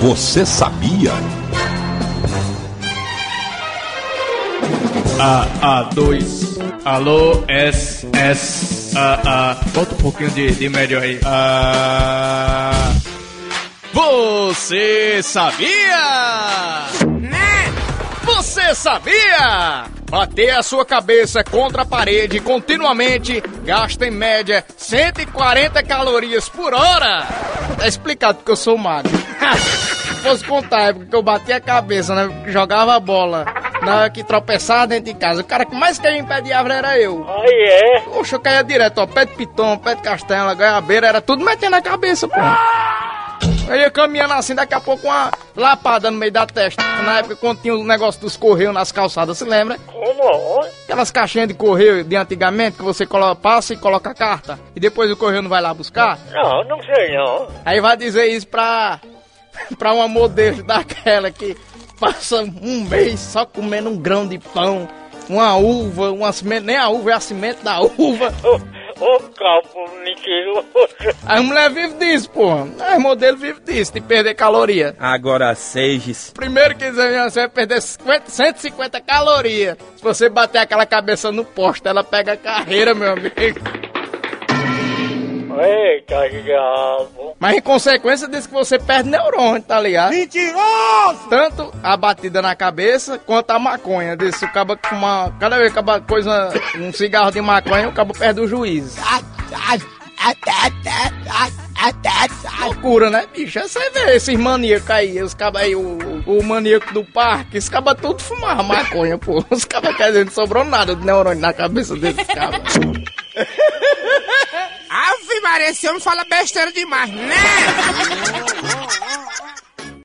Você sabia? A, A2. Alô, S, S, A, A. Bota um pouquinho de, de médio aí. A. Você sabia? Né? Você sabia? Bater a sua cabeça contra a parede continuamente gasta em média 140 calorias por hora. Tá explicado porque eu sou magro. Se fosse contar a época que eu bati a cabeça, né? Jogava a bola. Na hora que tropeçava dentro de casa. O cara que mais caía em pé de árvore era eu. Aí é. Poxa, eu caía direto, ó. Pé de piton, pé de castela, goiabeira, era tudo metendo na cabeça, pô. Eu ia caminhando assim, daqui a pouco uma lapada no meio da testa. Na época quando tinha o negócio dos correios nas calçadas, se lembra? Como? Aquelas caixinhas de correio de antigamente que você coloca, passa e coloca a carta. E depois o correio não vai lá buscar. Não, não sei não. Aí vai dizer isso pra, pra uma modelo daquela que passa um mês só comendo um grão de pão, uma uva, uma semente, nem a uva, é a semente da uva. Ô, calvo mentiroso. As mulheres vivem disso, porra. As modelos vivem disso, de perder caloria. Agora, Seges. Primeiro que você vai perder 50, 150 calorias. Se você bater aquela cabeça no poste, ela pega a carreira, meu amigo. Eita, diabo. Mas em consequência disso que você perde neurônio, tá ligado? Mentiroso! Tanto a batida na cabeça quanto a maconha. Desse, o cabo com uma. Cada vez que acaba coisa. Um cigarro de maconha, o cabo perde o juízo. Loucura, né, bicho? Você vê esses maníacos aí, os cabos aí, o, o maníaco do parque, os cabos tudo fumavam maconha, pô. Os cabos quer dizer, não sobrou nada de neurônio na cabeça desses cabos. Maria, esse homem fala besteira demais, né?